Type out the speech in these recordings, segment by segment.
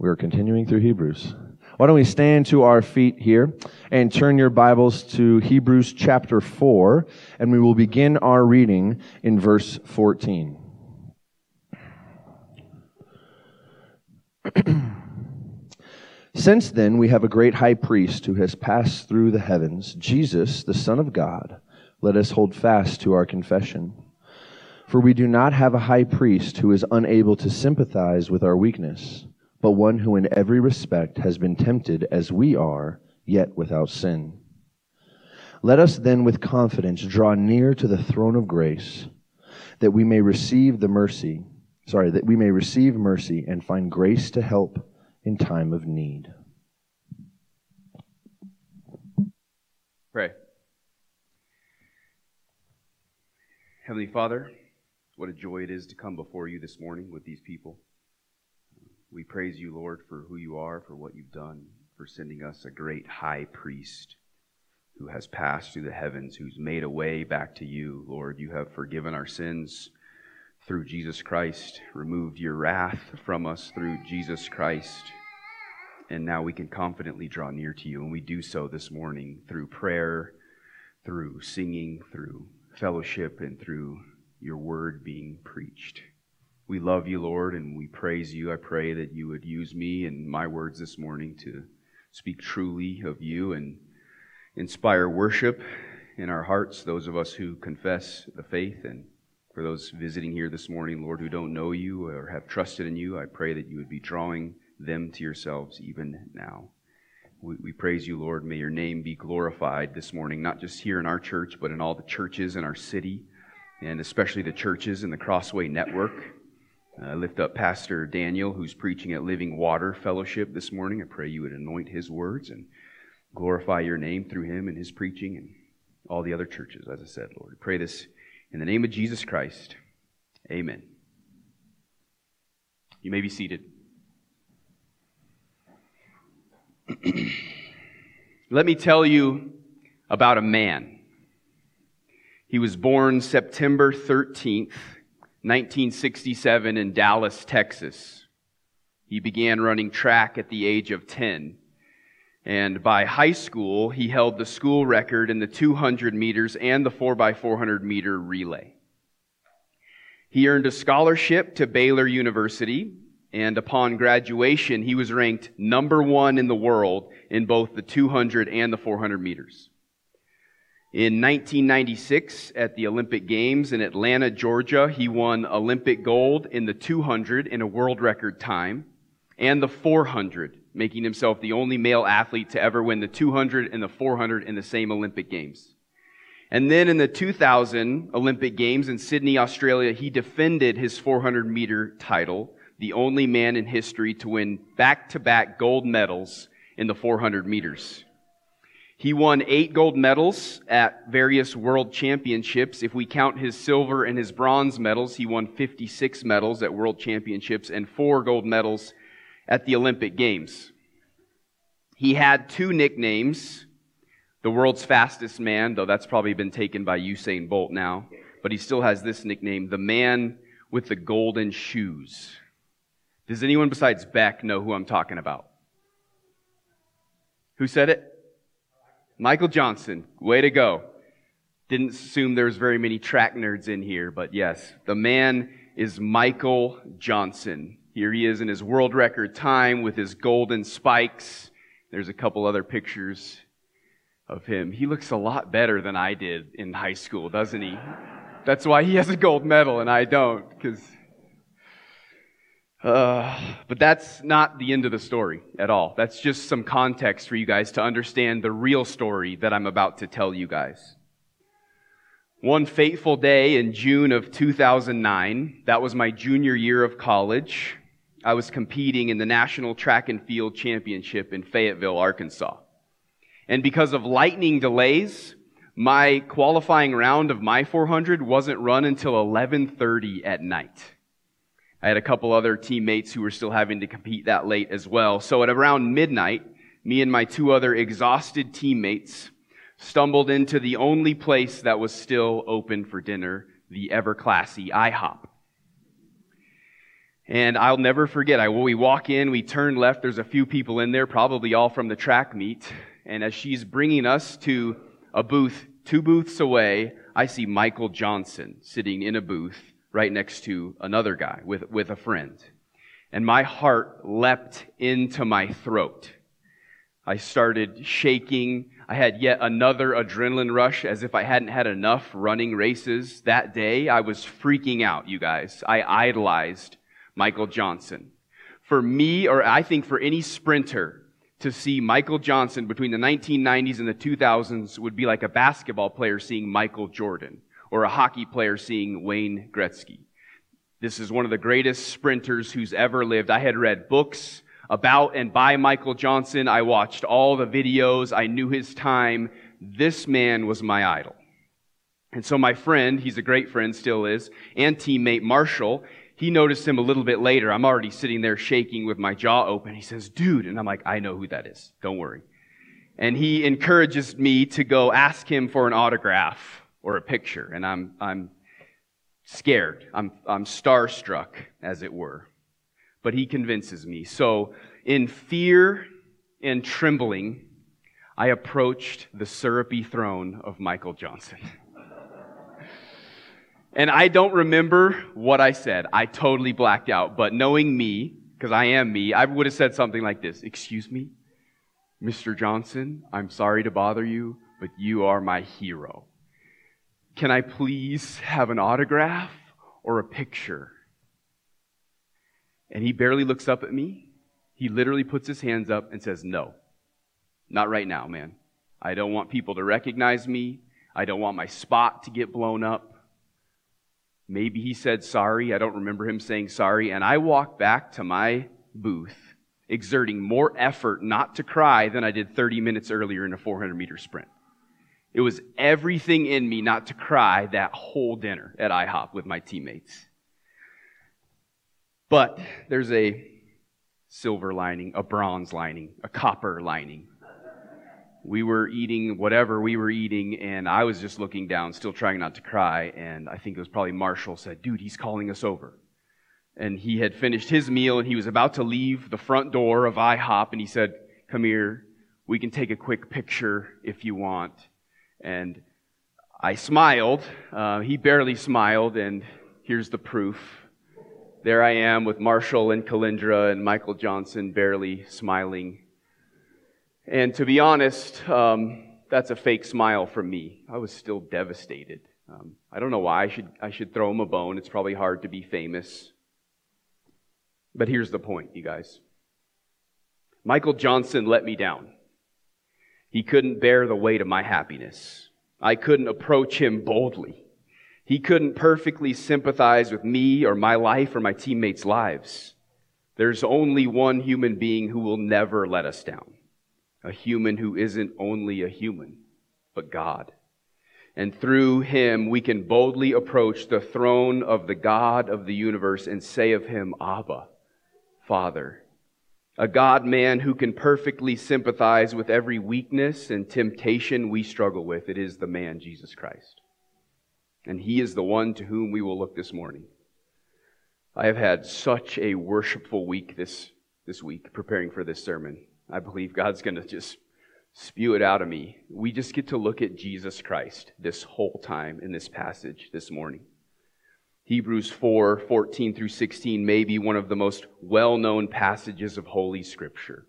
We are continuing through Hebrews. Why don't we stand to our feet here and turn your Bibles to Hebrews chapter 4, and we will begin our reading in verse 14. Since then, we have a great high priest who has passed through the heavens, Jesus, the Son of God. Let us hold fast to our confession. For we do not have a high priest who is unable to sympathize with our weakness, but one who in every respect has been tempted as we are, yet without sin. Let us then with confidence draw near to the throne of grace, that we may receive the mercy, sorry, that we may receive mercy and find grace to help in time of need. Pray. Heavenly Father, what a joy it is to come before you this morning with these people. We praise you, Lord, for who you are, for what you've done, for sending us a great high priest who has passed through the heavens, who's made a way back to you. Lord, you have forgiven our sins through Jesus Christ, removed your wrath from us through Jesus Christ. And now we can confidently draw near to you. And we do so this morning through prayer, through singing, through fellowship, and through your word being preached. We love you, Lord, and we praise you. I pray that you would use me and my words this morning to speak truly of you and inspire worship in our hearts, those of us who confess the faith. And for those visiting here this morning, Lord, who don't know you or have trusted in you, I pray that you would be drawing them to yourselves even now. We, we praise you, Lord. May your name be glorified this morning, not just here in our church, but in all the churches in our city, and especially the churches in the Crossway Network. I lift up Pastor Daniel, who's preaching at Living Water Fellowship this morning. I pray you would anoint his words and glorify your name through him and his preaching and all the other churches, as I said, Lord. I pray this in the name of Jesus Christ. Amen. You may be seated. Let me tell you about a man. He was born September 13th, 1967 in Dallas, Texas. He began running track at the age of 10. And by high school, he held the school record in the 200 meters and the 4x400 meter relay. He earned a scholarship to Baylor University, and upon graduation, he was ranked number one in the world in both the 200 and the 400 meters. In 1996, at the Olympic Games in Atlanta, Georgia, he won Olympic gold in the 200 in a world record time and the 400, making himself the only male athlete to ever win the 200 and the 400 in the same Olympic Games. And then in the 2000 Olympic Games in Sydney, Australia, he defended his 400 meter title, the only man in history to win back to back gold medals in the 400 meters. He won eight gold medals at various world championships. If we count his silver and his bronze medals, he won 56 medals at world championships and four gold medals at the Olympic Games. He had two nicknames the world's fastest man, though that's probably been taken by Usain Bolt now, but he still has this nickname the man with the golden shoes. Does anyone besides Beck know who I'm talking about? Who said it? Michael Johnson, way to go. Didn't assume there was very many track nerds in here, but yes, the man is Michael Johnson. Here he is in his world record time with his golden spikes. There's a couple other pictures of him. He looks a lot better than I did in high school, doesn't he? That's why he has a gold medal and I don't, because uh, but that's not the end of the story at all. That's just some context for you guys to understand the real story that I'm about to tell you guys. One fateful day in June of 2009, that was my junior year of college, I was competing in the National Track and Field Championship in Fayetteville, Arkansas. And because of lightning delays, my qualifying round of my 400 wasn't run until 11:30 at night. I had a couple other teammates who were still having to compete that late as well. So at around midnight, me and my two other exhausted teammates stumbled into the only place that was still open for dinner, the ever classy IHOP. And I'll never forget, I, we walk in, we turn left, there's a few people in there, probably all from the track meet. And as she's bringing us to a booth two booths away, I see Michael Johnson sitting in a booth right next to another guy with, with a friend. And my heart leapt into my throat. I started shaking. I had yet another adrenaline rush as if I hadn't had enough running races that day. I was freaking out, you guys. I idolized Michael Johnson. For me, or I think for any sprinter, to see Michael Johnson between the 1990s and the 2000s would be like a basketball player seeing Michael Jordan or a hockey player seeing Wayne Gretzky. This is one of the greatest sprinters who's ever lived. I had read books about and by Michael Johnson. I watched all the videos. I knew his time. This man was my idol. And so my friend, he's a great friend, still is, and teammate Marshall, he noticed him a little bit later. I'm already sitting there shaking with my jaw open. He says, dude. And I'm like, I know who that is. Don't worry. And he encourages me to go ask him for an autograph or a picture. And I'm, I'm scared. I'm, I'm starstruck, as it were. But he convinces me. So in fear and trembling, I approached the syrupy throne of Michael Johnson. And I don't remember what I said. I totally blacked out. But knowing me, because I am me, I would have said something like this Excuse me, Mr. Johnson, I'm sorry to bother you, but you are my hero. Can I please have an autograph or a picture? And he barely looks up at me. He literally puts his hands up and says, No, not right now, man. I don't want people to recognize me. I don't want my spot to get blown up. Maybe he said sorry. I don't remember him saying sorry. And I walked back to my booth, exerting more effort not to cry than I did 30 minutes earlier in a 400 meter sprint. It was everything in me not to cry that whole dinner at IHOP with my teammates. But there's a silver lining, a bronze lining, a copper lining we were eating whatever we were eating, and I was just looking down, still trying not to cry. And I think it was probably Marshall said, Dude, he's calling us over. And he had finished his meal, and he was about to leave the front door of IHOP, and he said, Come here, we can take a quick picture if you want. And I smiled. Uh, he barely smiled, and here's the proof. There I am with Marshall and Kalindra and Michael Johnson barely smiling and to be honest, um, that's a fake smile from me. I was still devastated. Um, I don't know why I should, I should throw him a bone. It's probably hard to be famous. But here's the point, you guys. Michael Johnson let me down. He couldn't bear the weight of my happiness. I couldn't approach him boldly. He couldn't perfectly sympathize with me or my life or my teammates' lives. There's only one human being who will never let us down a human who isn't only a human, but God. And through him, we can boldly approach the throne of the God of the universe and say of him, Abba, Father. A God man who can perfectly sympathize with every weakness and temptation we struggle with. It is the man, Jesus Christ. And he is the one to whom we will look this morning. I have had such a worshipful week this, this week preparing for this sermon. I believe God's going to just spew it out of me. We just get to look at Jesus Christ this whole time in this passage this morning. Hebrews 4 14 through 16 may be one of the most well known passages of Holy Scripture.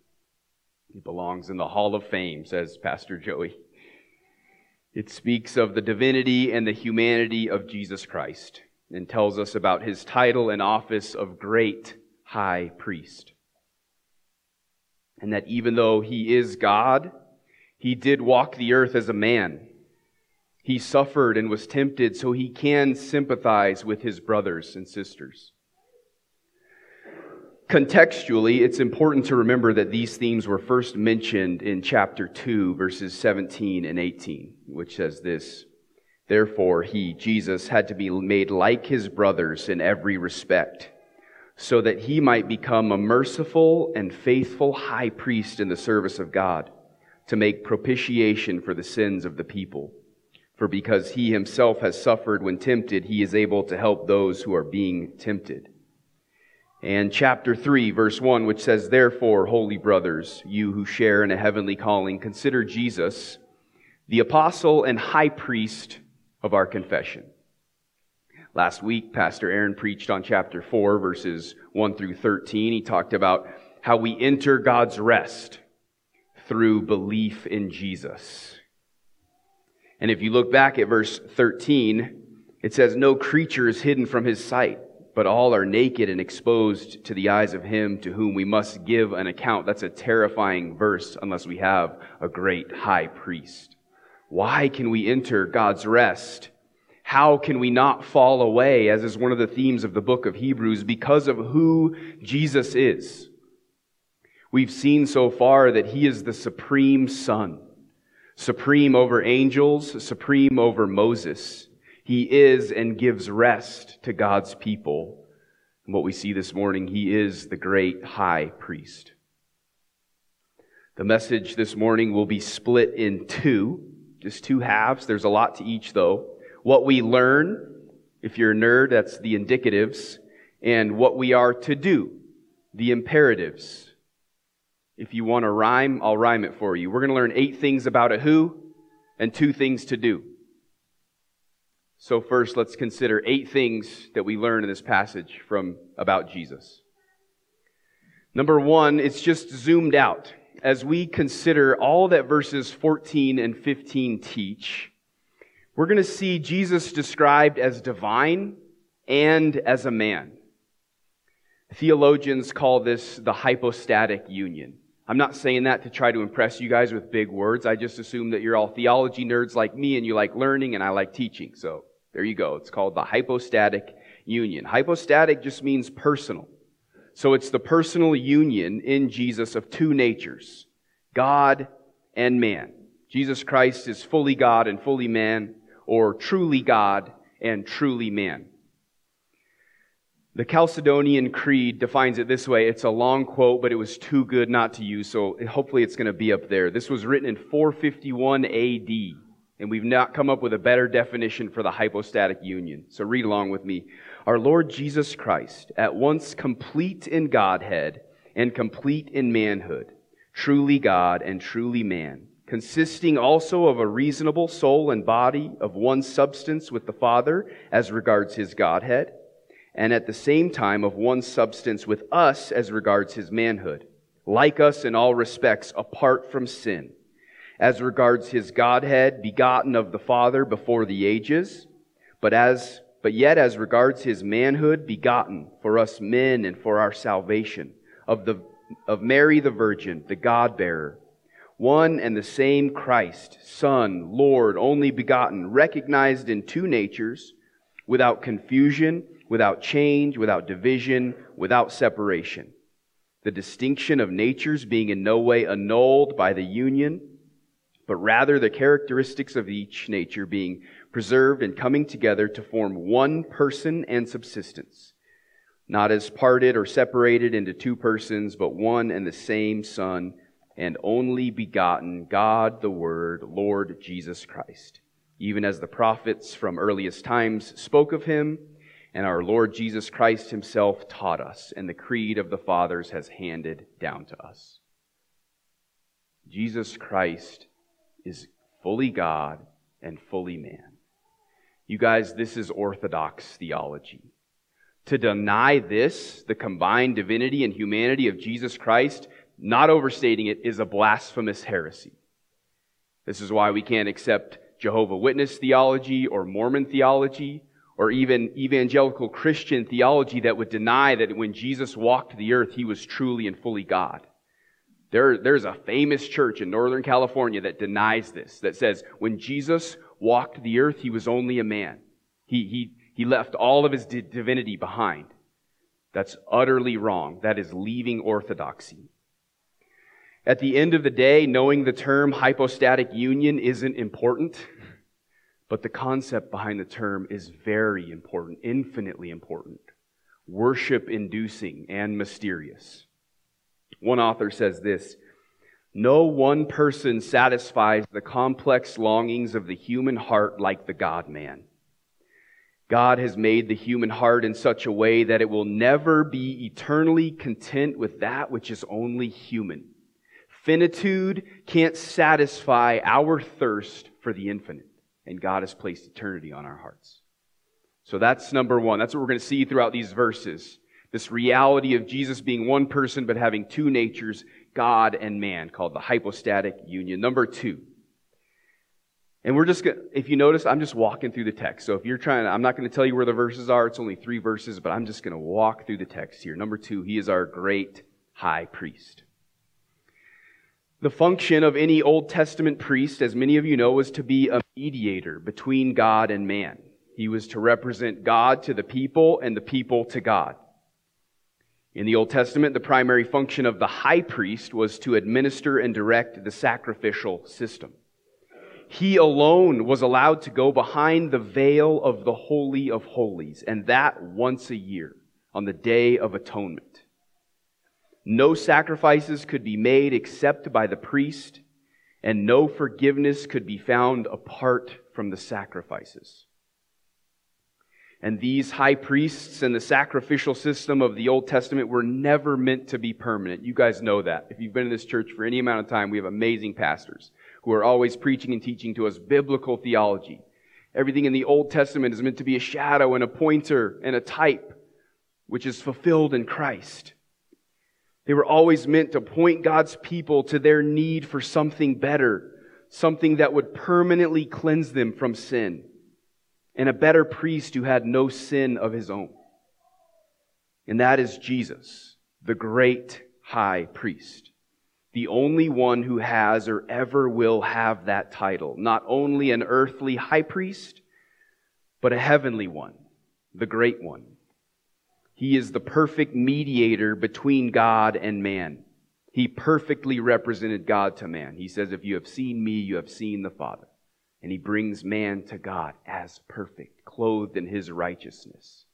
It belongs in the Hall of Fame, says Pastor Joey. It speaks of the divinity and the humanity of Jesus Christ and tells us about his title and office of great high priest and that even though he is God, he did walk the earth as a man. He suffered and was tempted so he can sympathize with his brothers and sisters. Contextually, it's important to remember that these themes were first mentioned in chapter 2, verses 17 and 18, which says this Therefore, he, Jesus, had to be made like his brothers in every respect so that he might become a merciful and faithful high priest in the service of God to make propitiation for the sins of the people. For because he himself has suffered when tempted, he is able to help those who are being tempted. and chapter 3, verse 1, which says, Therefore, holy brothers, you who share in a heavenly calling, consider Jesus, the apostle and high priest of our confession. Last week, Pastor Aaron preached on chapter 4, verses 1 through 13. He talked about how we enter God's rest through belief in Jesus. And if you look back at verse 13, it says, No creature is hidden from his sight but all are naked and exposed to the eyes of him to whom we must give an account. That's a terrifying verse unless we have a great high priest. Why can we enter God's rest? How can we not fall away, as is one of the themes of the book of Hebrews, because of who Jesus is? We've seen so far that he is the supreme Son, supreme over angels, supreme over Moses. He is and gives rest to God's people. And what we see this morning, He is the great high priest. The message this morning will be split in two, just two halves. There's a lot to each, though. What we learn, if you're a nerd, that's the indicatives, and what we are to do, the imperatives. If you want to rhyme, I'll rhyme it for you. We're going to learn eight things about a who and two things to do. So first, let's consider eight things that we learn in this passage from about Jesus. Number one, it's just zoomed out. As we consider all that verses 14 and 15 teach, we're going to see Jesus described as divine and as a man. Theologians call this the hypostatic union. I'm not saying that to try to impress you guys with big words. I just assume that you're all theology nerds like me and you like learning and I like teaching. So there you go. It's called the hypostatic union. Hypostatic just means personal. So it's the personal union in Jesus of two natures, God and man. Jesus Christ is fully God and fully man, or truly God and truly man. The Chalcedonian Creed defines it this way. It's a long quote, but it was too good not to use, so hopefully it's going to be up there. This was written in 451 AD and we've not come up with a better definition for the hypostatic union. So read along with me. Our Lord Jesus Christ, at once complete in Godhead and complete in manhood, truly God and truly man, consisting also of a reasonable soul and body of one substance with the Father as regards his Godhead, and at the same time of one substance with us as regards his manhood, like us in all respects apart from sin as regards his Godhead, begotten of the Father before the ages, but as but yet as regards his manhood, begotten for us men and for our salvation, of the of Mary the Virgin, the God bearer, one and the same Christ, Son, Lord, only begotten, recognized in two natures, without confusion, without change, without division, without separation. The distinction of natures being in no way annulled by the union but rather the characteristics of each nature being preserved and coming together to form one person and subsistence, not as parted or separated into two persons, but one and the same Son and only begotten God the Word, Lord Jesus Christ, even as the prophets from earliest times spoke of him, and our Lord Jesus Christ himself taught us, and the creed of the fathers has handed down to us. Jesus Christ is fully God and fully man. You guys, this is orthodox theology. To deny this, the combined divinity and humanity of Jesus Christ, not overstating it, is a blasphemous heresy. This is why we can't accept Jehovah Witness theology or Mormon theology or even evangelical Christian theology that would deny that when Jesus walked the earth, he was truly and fully God. There, there's a famous church in Northern California that denies this, that says when Jesus walked the earth, he was only a man. He, he, he left all of his divinity behind. That's utterly wrong. That is leaving orthodoxy. At the end of the day, knowing the term hypostatic union isn't important, but the concept behind the term is very important, infinitely important, worship inducing, and mysterious. One author says this No one person satisfies the complex longings of the human heart like the God man. God has made the human heart in such a way that it will never be eternally content with that which is only human. Finitude can't satisfy our thirst for the infinite, and God has placed eternity on our hearts. So that's number one. That's what we're going to see throughout these verses. This reality of Jesus being one person but having two natures, God and man, called the hypostatic union. Number two, and we're just going to, if you notice, I'm just walking through the text. So if you're trying, I'm not going to tell you where the verses are. It's only three verses, but I'm just going to walk through the text here. Number two, he is our great high priest. The function of any Old Testament priest, as many of you know, was to be a mediator between God and man. He was to represent God to the people and the people to God. In the Old Testament, the primary function of the high priest was to administer and direct the sacrificial system. He alone was allowed to go behind the veil of the Holy of Holies, and that once a year on the Day of Atonement. No sacrifices could be made except by the priest, and no forgiveness could be found apart from the sacrifices. And these high priests and the sacrificial system of the Old Testament were never meant to be permanent. You guys know that. If you've been in this church for any amount of time, we have amazing pastors who are always preaching and teaching to us biblical theology. Everything in the Old Testament is meant to be a shadow and a pointer and a type, which is fulfilled in Christ. They were always meant to point God's people to their need for something better, something that would permanently cleanse them from sin, and a better priest who had no sin of his own. And that is Jesus, the great high priest the only one who has or ever will have that title. Not only an earthly high priest, but a heavenly one, the great one. He is the perfect mediator between God and man. He perfectly represented God to man. He says, If you have seen me, you have seen the Father. And he brings man to God as perfect, clothed in his righteousness.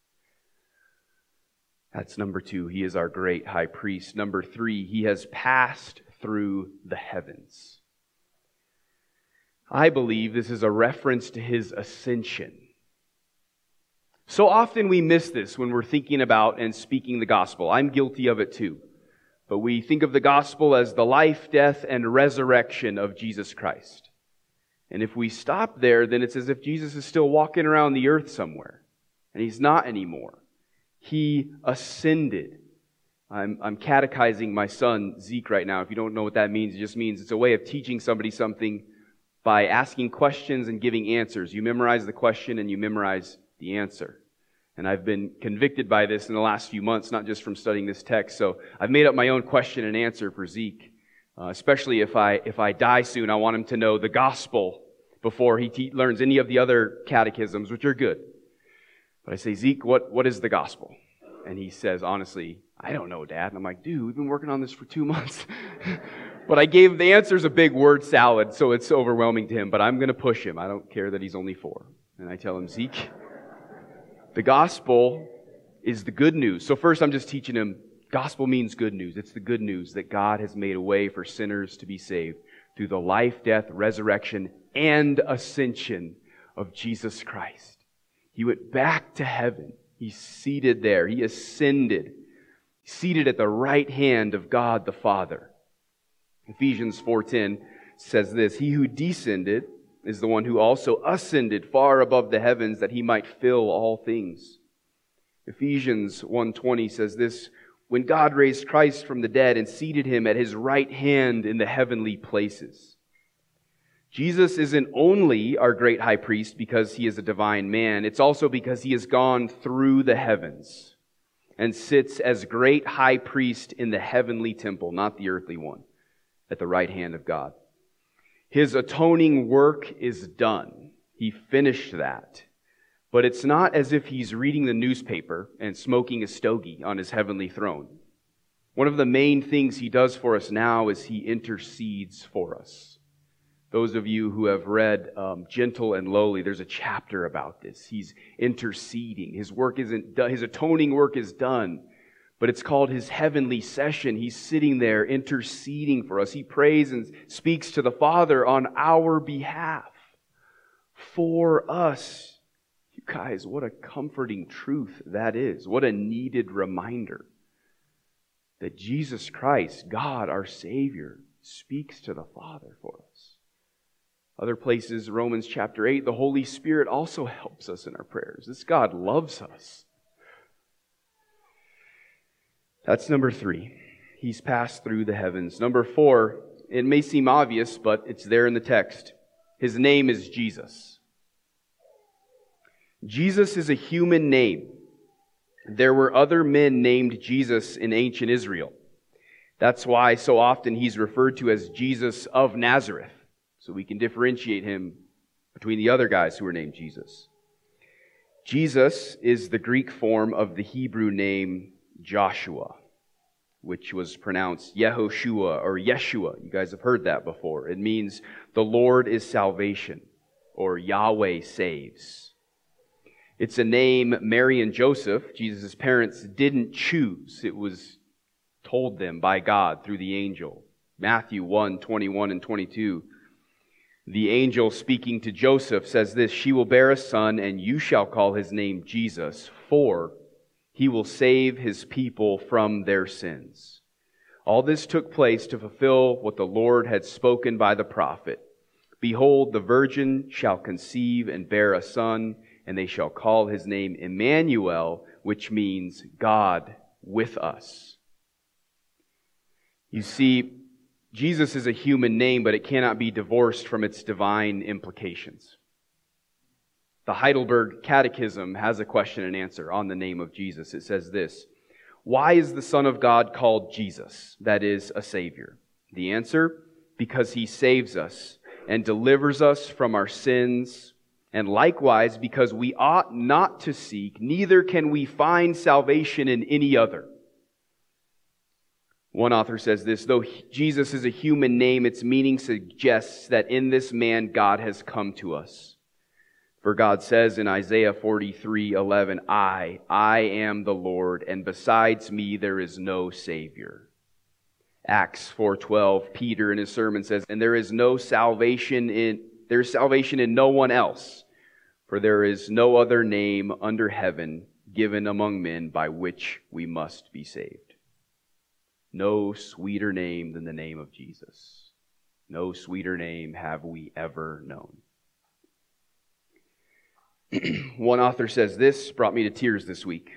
That's number two. He is our great high priest. Number three, he has passed through the heavens. I believe this is a reference to his ascension. So often we miss this when we're thinking about and speaking the gospel. I'm guilty of it too. But we think of the gospel as the life, death, and resurrection of Jesus Christ. And if we stop there, then it's as if Jesus is still walking around the earth somewhere. And he's not anymore. He ascended. I'm, I'm catechizing my son, Zeke, right now. If you don't know what that means, it just means it's a way of teaching somebody something by asking questions and giving answers. You memorize the question and you memorize the answer. And I've been convicted by this in the last few months, not just from studying this text. So I've made up my own question and answer for Zeke. Uh, especially if I, if I die soon, I want him to know the gospel before he te- learns any of the other catechisms, which are good. But I say, Zeke, what, what is the gospel? And he says, honestly, I don't know, Dad. And I'm like, dude, we've been working on this for two months. but I gave him the answer's a big word salad, so it's overwhelming to him. But I'm going to push him. I don't care that he's only four. And I tell him, Zeke, the gospel is the good news. So first, I'm just teaching him gospel means good news. It's the good news that God has made a way for sinners to be saved through the life, death, resurrection, and ascension of Jesus Christ. He went back to heaven. He's seated there. He ascended seated at the right hand of God the Father. Ephesians 4:10 says this, he who descended is the one who also ascended far above the heavens that he might fill all things. Ephesians 1:20 says this, when God raised Christ from the dead and seated him at his right hand in the heavenly places. Jesus isn't only our great high priest because he is a divine man, it's also because he has gone through the heavens and sits as great high priest in the heavenly temple, not the earthly one, at the right hand of God. His atoning work is done. He finished that. But it's not as if he's reading the newspaper and smoking a stogie on his heavenly throne. One of the main things he does for us now is he intercedes for us. Those of you who have read um, Gentle and Lowly, there's a chapter about this. He's interceding. His work isn't done. His atoning work is done, but it's called his heavenly session. He's sitting there interceding for us. He prays and speaks to the Father on our behalf for us. You guys, what a comforting truth that is. What a needed reminder that Jesus Christ, God our Savior, speaks to the Father for us. Other places, Romans chapter 8, the Holy Spirit also helps us in our prayers. This God loves us. That's number three. He's passed through the heavens. Number four, it may seem obvious, but it's there in the text. His name is Jesus. Jesus is a human name. There were other men named Jesus in ancient Israel. That's why so often he's referred to as Jesus of Nazareth, so we can differentiate him between the other guys who were named Jesus. Jesus is the Greek form of the Hebrew name Joshua, which was pronounced Yehoshua or Yeshua. You guys have heard that before. It means the Lord is salvation or Yahweh saves. It's a name Mary and Joseph, Jesus' parents, didn't choose. It was told them by God through the angel. Matthew 1 21 and 22. The angel speaking to Joseph says this She will bear a son, and you shall call his name Jesus, for he will save his people from their sins. All this took place to fulfill what the Lord had spoken by the prophet. Behold, the virgin shall conceive and bear a son and they shall call his name Emmanuel, which means God with us. You see, Jesus is a human name, but it cannot be divorced from its divine implications. The Heidelberg Catechism has a question and answer on the name of Jesus. It says this Why is the Son of God called Jesus, that is, a Savior? The answer because he saves us and delivers us from our sins and likewise, because we ought not to seek, neither can we find salvation in any other. One author says this though Jesus is a human name, its meaning suggests that in this man God has come to us. For God says in Isaiah 43 11, I, I am the Lord, and besides me there is no Savior. Acts 4:12 Peter in his sermon says and there is no salvation in there's salvation in no one else, for there is no other name under heaven given among men by which we must be saved. No sweeter name than the name of Jesus. No sweeter name have we ever known. One author says this brought me to tears this week.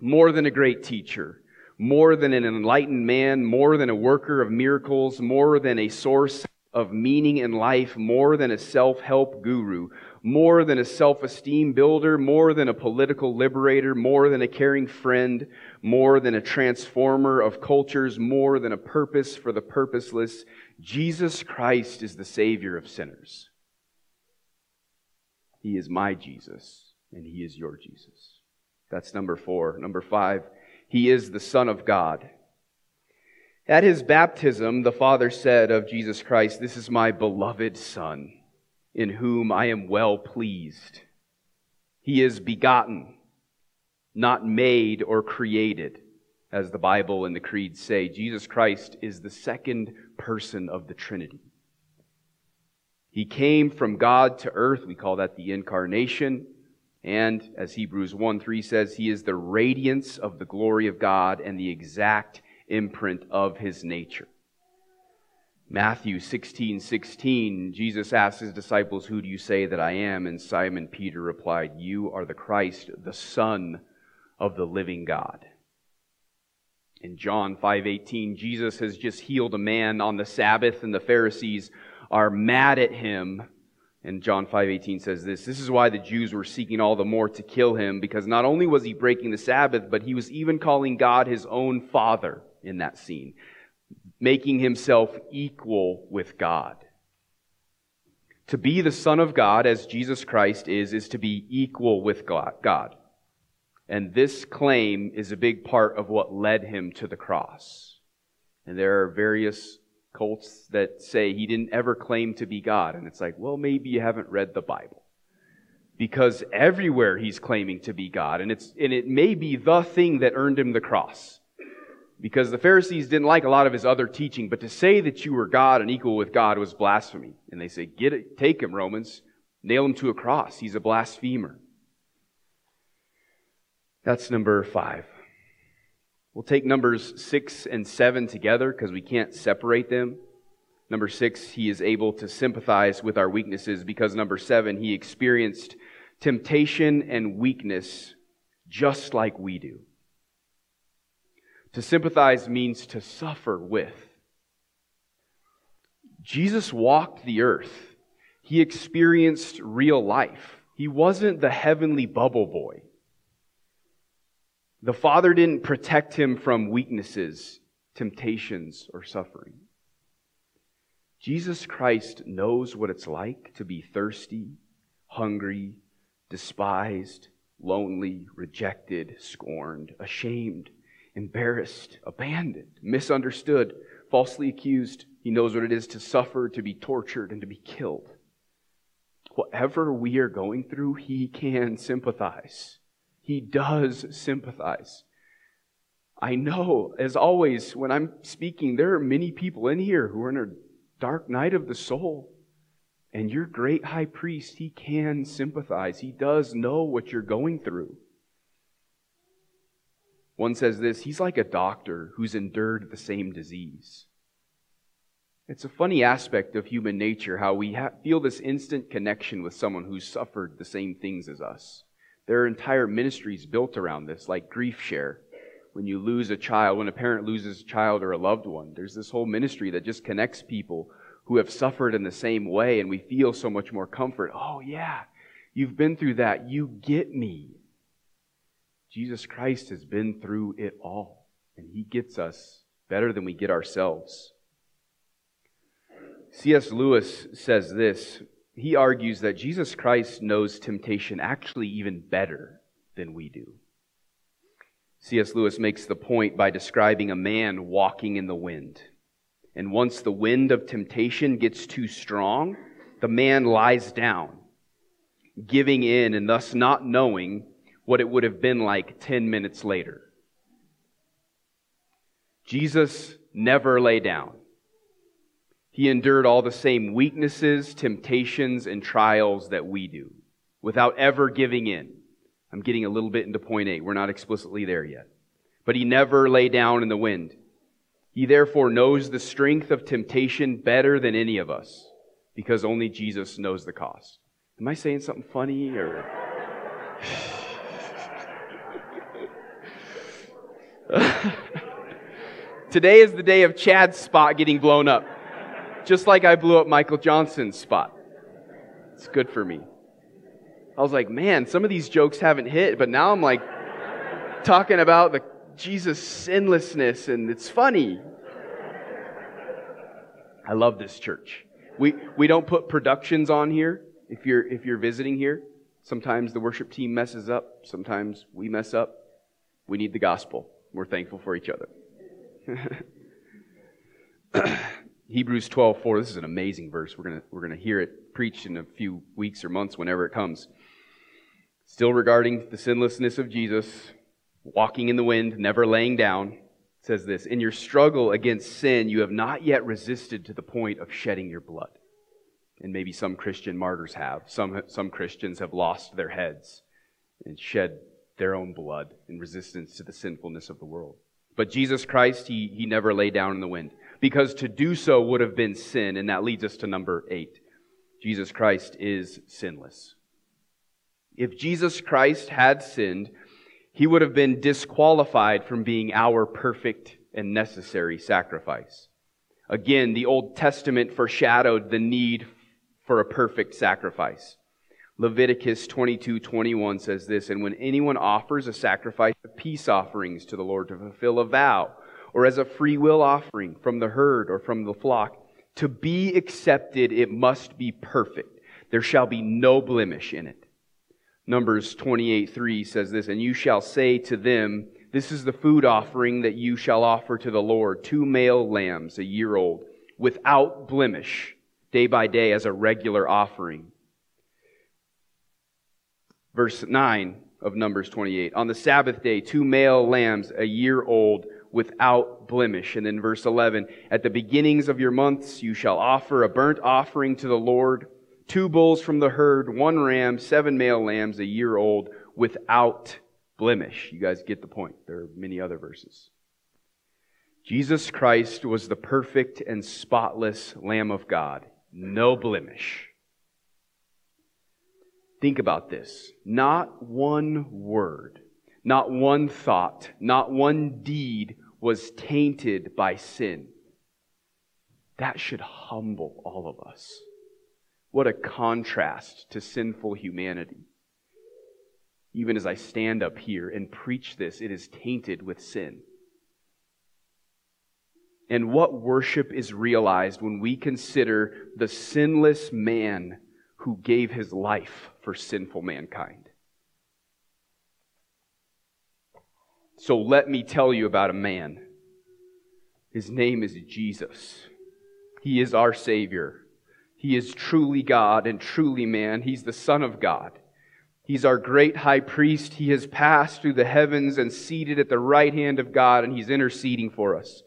More than a great teacher, more than an enlightened man, more than a worker of miracles, more than a source of meaning in life more than a self help guru, more than a self esteem builder, more than a political liberator, more than a caring friend, more than a transformer of cultures, more than a purpose for the purposeless. Jesus Christ is the Savior of sinners. He is my Jesus, and He is your Jesus. That's number four. Number five, He is the Son of God. At his baptism, the Father said of Jesus Christ, This is my beloved Son, in whom I am well pleased. He is begotten, not made or created, as the Bible and the creeds say. Jesus Christ is the second person of the Trinity. He came from God to earth. We call that the incarnation. And as Hebrews 1 3 says, He is the radiance of the glory of God and the exact imprint of his nature. Matthew 16, 16, Jesus asked his disciples, Who do you say that I am? And Simon Peter replied, You are the Christ, the Son of the living God. In John 5:18, Jesus has just healed a man on the Sabbath, and the Pharisees are mad at him. And John 5:18 says this, this is why the Jews were seeking all the more to kill him because not only was he breaking the Sabbath, but he was even calling God his own father in that scene, making himself equal with God. To be the Son of God, as Jesus Christ is, is to be equal with God. And this claim is a big part of what led him to the cross. And there are various cults that say he didn't ever claim to be God. And it's like, well, maybe you haven't read the Bible. Because everywhere he's claiming to be God, and, it's, and it may be the thing that earned him the cross because the Pharisees didn't like a lot of his other teaching, but to say that you were God and equal with God was blasphemy. And they say, get it, take him, Romans, nail him to a cross. He's a blasphemer. That's number five. We'll take numbers six and seven together because we can't separate them. Number six, he is able to sympathize with our weaknesses because number seven, he experienced temptation and weakness just like we do. To sympathize means to suffer with. Jesus walked the earth. He experienced real life. He wasn't the heavenly bubble boy. The Father didn't protect him from weaknesses, temptations, or suffering. Jesus Christ knows what it's like to be thirsty, hungry, despised, lonely, rejected, scorned, ashamed, embarrassed, abandoned, misunderstood, falsely accused. He knows what it is to suffer, to be tortured, and to be killed. Whatever we are going through, He can sympathize. He does sympathize. I know, as always, when I'm speaking, there are many people in here who are in a dark night of the soul. And your great high priest, he can sympathize. He does know what you're going through. One says this He's like a doctor who's endured the same disease. It's a funny aspect of human nature how we ha- feel this instant connection with someone who's suffered the same things as us. There are entire ministries built around this, like Grief Share. When you lose a child, when a parent loses a child or a loved one, there's this whole ministry that just connects people who have suffered in the same way, and we feel so much more comfort. Oh, yeah, you've been through that. You get me. Jesus Christ has been through it all, and he gets us better than we get ourselves. C.S. Lewis says this he argues that Jesus Christ knows temptation actually even better than we do. C.S. Lewis makes the point by describing a man walking in the wind. And once the wind of temptation gets too strong, the man lies down, giving in and thus not knowing what it would have been like 10 minutes later. Jesus never lay down. He endured all the same weaknesses, temptations, and trials that we do without ever giving in. I'm getting a little bit into point eight. We're not explicitly there yet. But he never lay down in the wind. He therefore knows the strength of temptation better than any of us because only Jesus knows the cost. Am I saying something funny or. Today is the day of Chad's spot getting blown up just like I blew up Michael Johnson's spot. It's good for me. I was like, man, some of these jokes haven't hit, but now I'm like talking about the Jesus sinlessness, and it's funny. I love this church. We, we don't put productions on here if you're, if you're visiting here. Sometimes the worship team messes up, sometimes we mess up. We need the gospel. We're thankful for each other. Hebrews 12, 4. This is an amazing verse. We're going we're gonna hear it preached in a few weeks or months whenever it comes. Still regarding the sinlessness of Jesus, walking in the wind, never laying down, says this In your struggle against sin, you have not yet resisted to the point of shedding your blood. And maybe some Christian martyrs have. Some, some Christians have lost their heads and shed their own blood in resistance to the sinfulness of the world. But Jesus Christ, he, he never lay down in the wind because to do so would have been sin. And that leads us to number eight Jesus Christ is sinless. If Jesus Christ had sinned, he would have been disqualified from being our perfect and necessary sacrifice. Again, the Old Testament foreshadowed the need for a perfect sacrifice. Leviticus 22 21 says this, and when anyone offers a sacrifice of peace offerings to the Lord to fulfill a vow, or as a free will offering from the herd or from the flock. To be accepted, it must be perfect. There shall be no blemish in it. Numbers 28 3 says this, And you shall say to them, This is the food offering that you shall offer to the Lord two male lambs, a year old, without blemish, day by day as a regular offering. Verse 9 of Numbers 28. On the Sabbath day, two male lambs, a year old, without blemish. And then verse 11, at the beginnings of your months you shall offer a burnt offering to the Lord, two bulls from the herd, one ram, seven male lambs a year old, without blemish. You guys get the point. There are many other verses. Jesus Christ was the perfect and spotless Lamb of God, no blemish. Think about this. Not one word, not one thought, not one deed was tainted by sin. That should humble all of us. What a contrast to sinful humanity. Even as I stand up here and preach this, it is tainted with sin. And what worship is realized when we consider the sinless man who gave his life for sinful mankind. So let me tell you about a man. His name is Jesus. He is our Savior. He is truly God and truly man. He's the Son of God. He's our great high priest. He has passed through the heavens and seated at the right hand of God, and he's interceding for us.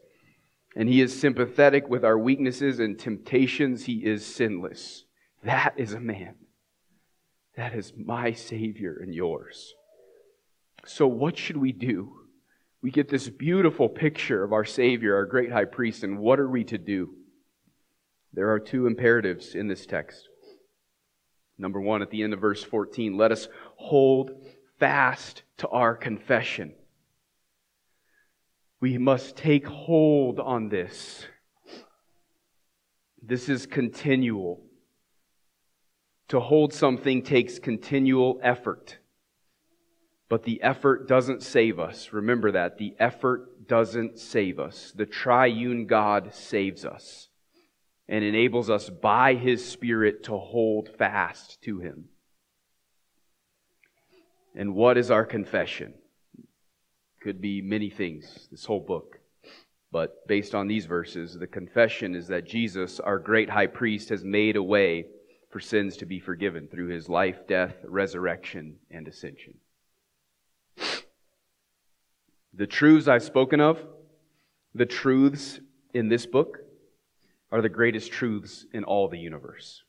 And he is sympathetic with our weaknesses and temptations. He is sinless. That is a man. That is my Savior and yours. So, what should we do? We get this beautiful picture of our Savior, our great high priest, and what are we to do? There are two imperatives in this text. Number one, at the end of verse 14, let us hold fast to our confession. We must take hold on this. This is continual. To hold something takes continual effort. But the effort doesn't save us. Remember that. The effort doesn't save us. The triune God saves us and enables us by His Spirit to hold fast to Him. And what is our confession? Could be many things, this whole book. But based on these verses, the confession is that Jesus, our great high priest, has made a way for sins to be forgiven through his life, death, resurrection, and ascension. The truths I've spoken of, the truths in this book, are the greatest truths in all the universe.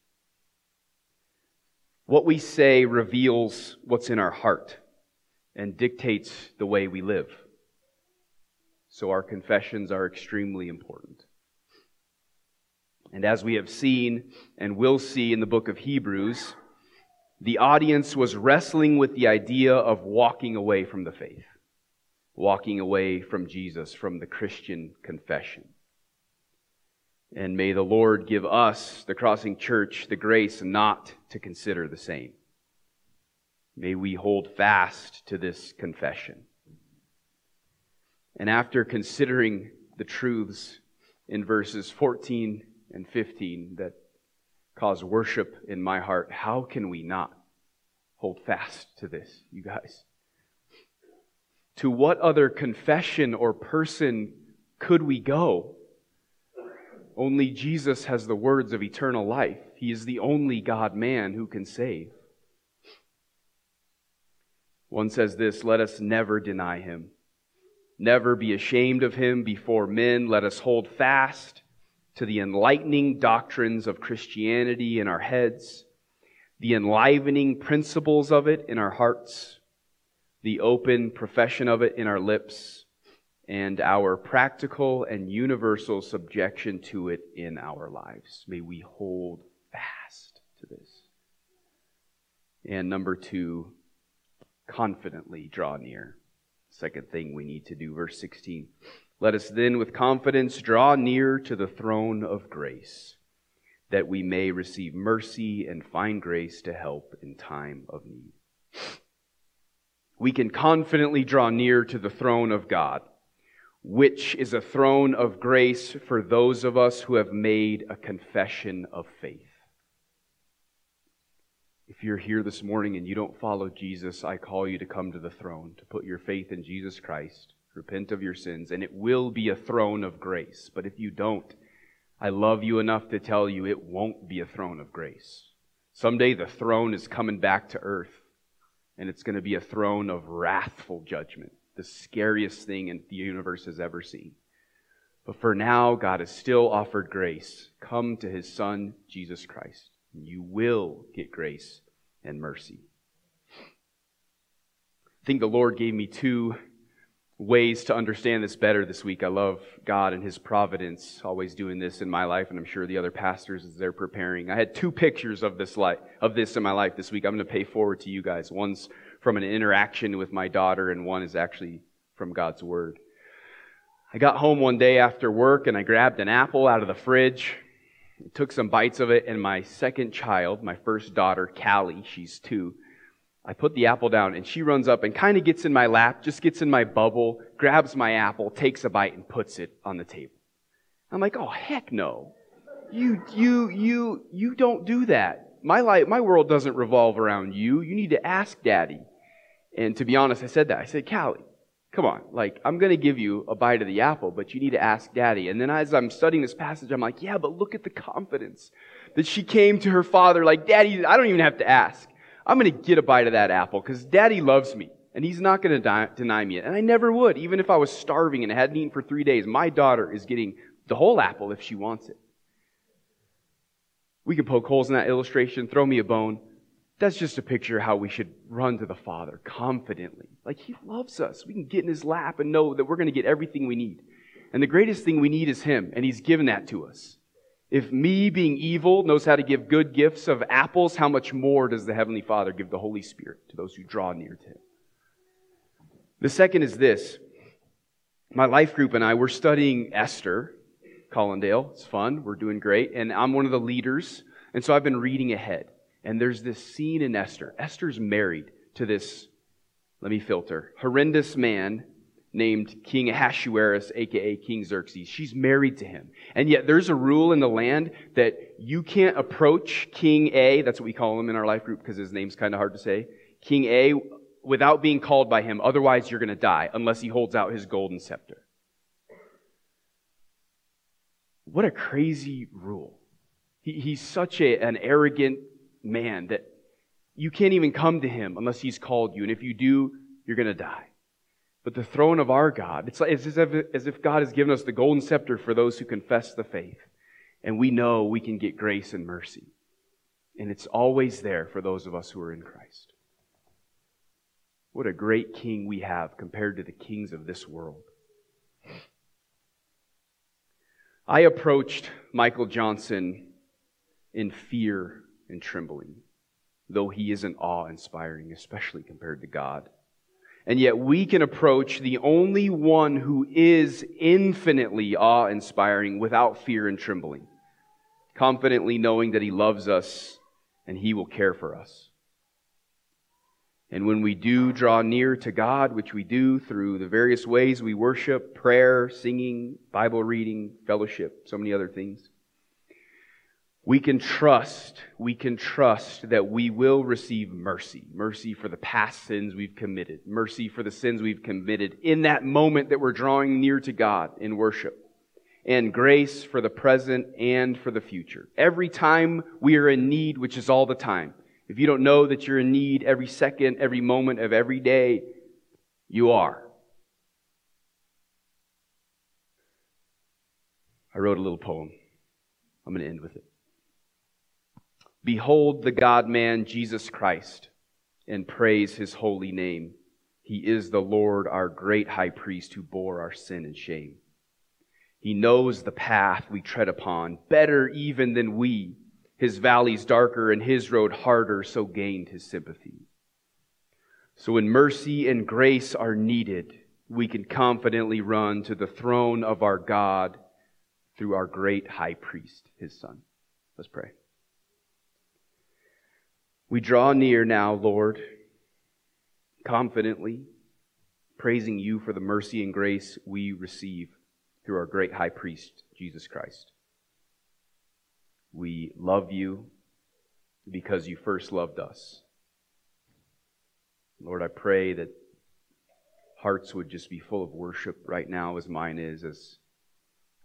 What we say reveals what's in our heart and dictates the way we live. So our confessions are extremely important. And as we have seen and will see in the book of Hebrews, the audience was wrestling with the idea of walking away from the faith, walking away from Jesus, from the Christian confession. And may the Lord give us, the Crossing Church, the grace not to consider the same. May we hold fast to this confession. And after considering the truths in verses 14 and 15 that cause worship in my heart, how can we not hold fast to this, you guys? To what other confession or person could we go? Only Jesus has the words of eternal life. He is the only God man who can save. One says this let us never deny him, never be ashamed of him before men. Let us hold fast to the enlightening doctrines of Christianity in our heads, the enlivening principles of it in our hearts, the open profession of it in our lips, and our practical and universal subjection to it in our lives. May we hold fast to this. And number two, confidently draw near. Second thing we need to do, verse 16. Let us then with confidence draw near to the throne of grace, that we may receive mercy and find grace to help in time of need. We can confidently draw near to the throne of God, which is a throne of grace for those of us who have made a confession of faith. If you're here this morning and you don't follow Jesus, I call you to come to the throne, to put your faith in Jesus Christ repent of your sins, and it will be a throne of grace. But if you don't, I love you enough to tell you it won't be a throne of grace. Someday the throne is coming back to earth, and it's going to be a throne of wrathful judgment, the scariest thing in the universe has ever seen. But for now, God has still offered grace. Come to his Son, Jesus Christ. And you will get grace and mercy. I think the Lord gave me two ways to understand this better this week. I love God and His providence, always doing this in my life, and I'm sure the other pastors as they're preparing. I had two pictures of this life, of this in my life this week. I'm going to pay forward to you guys. One's from an interaction with my daughter, and one is actually from God's Word. I got home one day after work and I grabbed an apple out of the fridge, took some bites of it, and my second child, my first daughter, Callie, she's two, I put the apple down and she runs up and kind of gets in my lap, just gets in my bubble, grabs my apple, takes a bite and puts it on the table. I'm like, oh heck no. You, you, you, you don't do that. My life, my world doesn't revolve around you. You need to ask daddy. And to be honest, I said that. I said, Callie, come on. Like, I'm going to give you a bite of the apple, but you need to ask daddy. And then as I'm studying this passage, I'm like, yeah, but look at the confidence that she came to her father like, daddy, I don't even have to ask. I'm going to get a bite of that apple because daddy loves me and he's not going to deny me it. And I never would, even if I was starving and hadn't eaten for three days. My daughter is getting the whole apple if she wants it. We can poke holes in that illustration, throw me a bone. That's just a picture of how we should run to the Father confidently. Like He loves us. We can get in His lap and know that we're going to get everything we need. And the greatest thing we need is Him, and He's given that to us. If me, being evil, knows how to give good gifts of apples, how much more does the Heavenly Father give the Holy Spirit to those who draw near to Him? The second is this. My life group and I, we're studying Esther, Collindale. It's fun. We're doing great. And I'm one of the leaders. And so I've been reading ahead. And there's this scene in Esther. Esther's married to this, let me filter, horrendous man named King Ahasuerus, aka King Xerxes. She's married to him. And yet there's a rule in the land that you can't approach King A, that's what we call him in our life group because his name's kind of hard to say, King A, without being called by him. Otherwise, you're going to die unless he holds out his golden scepter. What a crazy rule. He, he's such a, an arrogant man that you can't even come to him unless he's called you. And if you do, you're going to die. But the throne of our God, it's, like, it's as, if, as if God has given us the golden scepter for those who confess the faith. And we know we can get grace and mercy. And it's always there for those of us who are in Christ. What a great king we have compared to the kings of this world. I approached Michael Johnson in fear and trembling, though he isn't awe inspiring, especially compared to God. And yet we can approach the only one who is infinitely awe inspiring without fear and trembling, confidently knowing that he loves us and he will care for us. And when we do draw near to God, which we do through the various ways we worship, prayer, singing, Bible reading, fellowship, so many other things, we can trust, we can trust that we will receive mercy. Mercy for the past sins we've committed. Mercy for the sins we've committed in that moment that we're drawing near to God in worship. And grace for the present and for the future. Every time we are in need, which is all the time. If you don't know that you're in need every second, every moment of every day, you are. I wrote a little poem. I'm going to end with it. Behold the God man, Jesus Christ, and praise his holy name. He is the Lord, our great high priest, who bore our sin and shame. He knows the path we tread upon better even than we. His valleys darker and his road harder, so gained his sympathy. So when mercy and grace are needed, we can confidently run to the throne of our God through our great high priest, his son. Let's pray. We draw near now, Lord, confidently, praising you for the mercy and grace we receive through our great high priest, Jesus Christ. We love you because you first loved us. Lord, I pray that hearts would just be full of worship right now, as mine is, as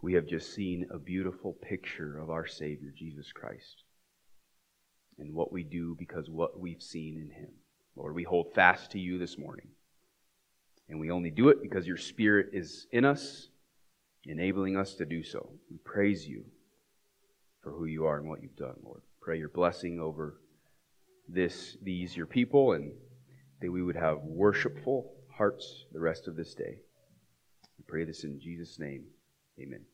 we have just seen a beautiful picture of our Savior, Jesus Christ and what we do because what we've seen in him. Lord, we hold fast to you this morning. And we only do it because your Spirit is in us, enabling us to do so. We praise you for who you are and what you've done, Lord. Pray your blessing over this, these, your people, and that we would have worshipful hearts the rest of this day. We pray this in Jesus' name. Amen.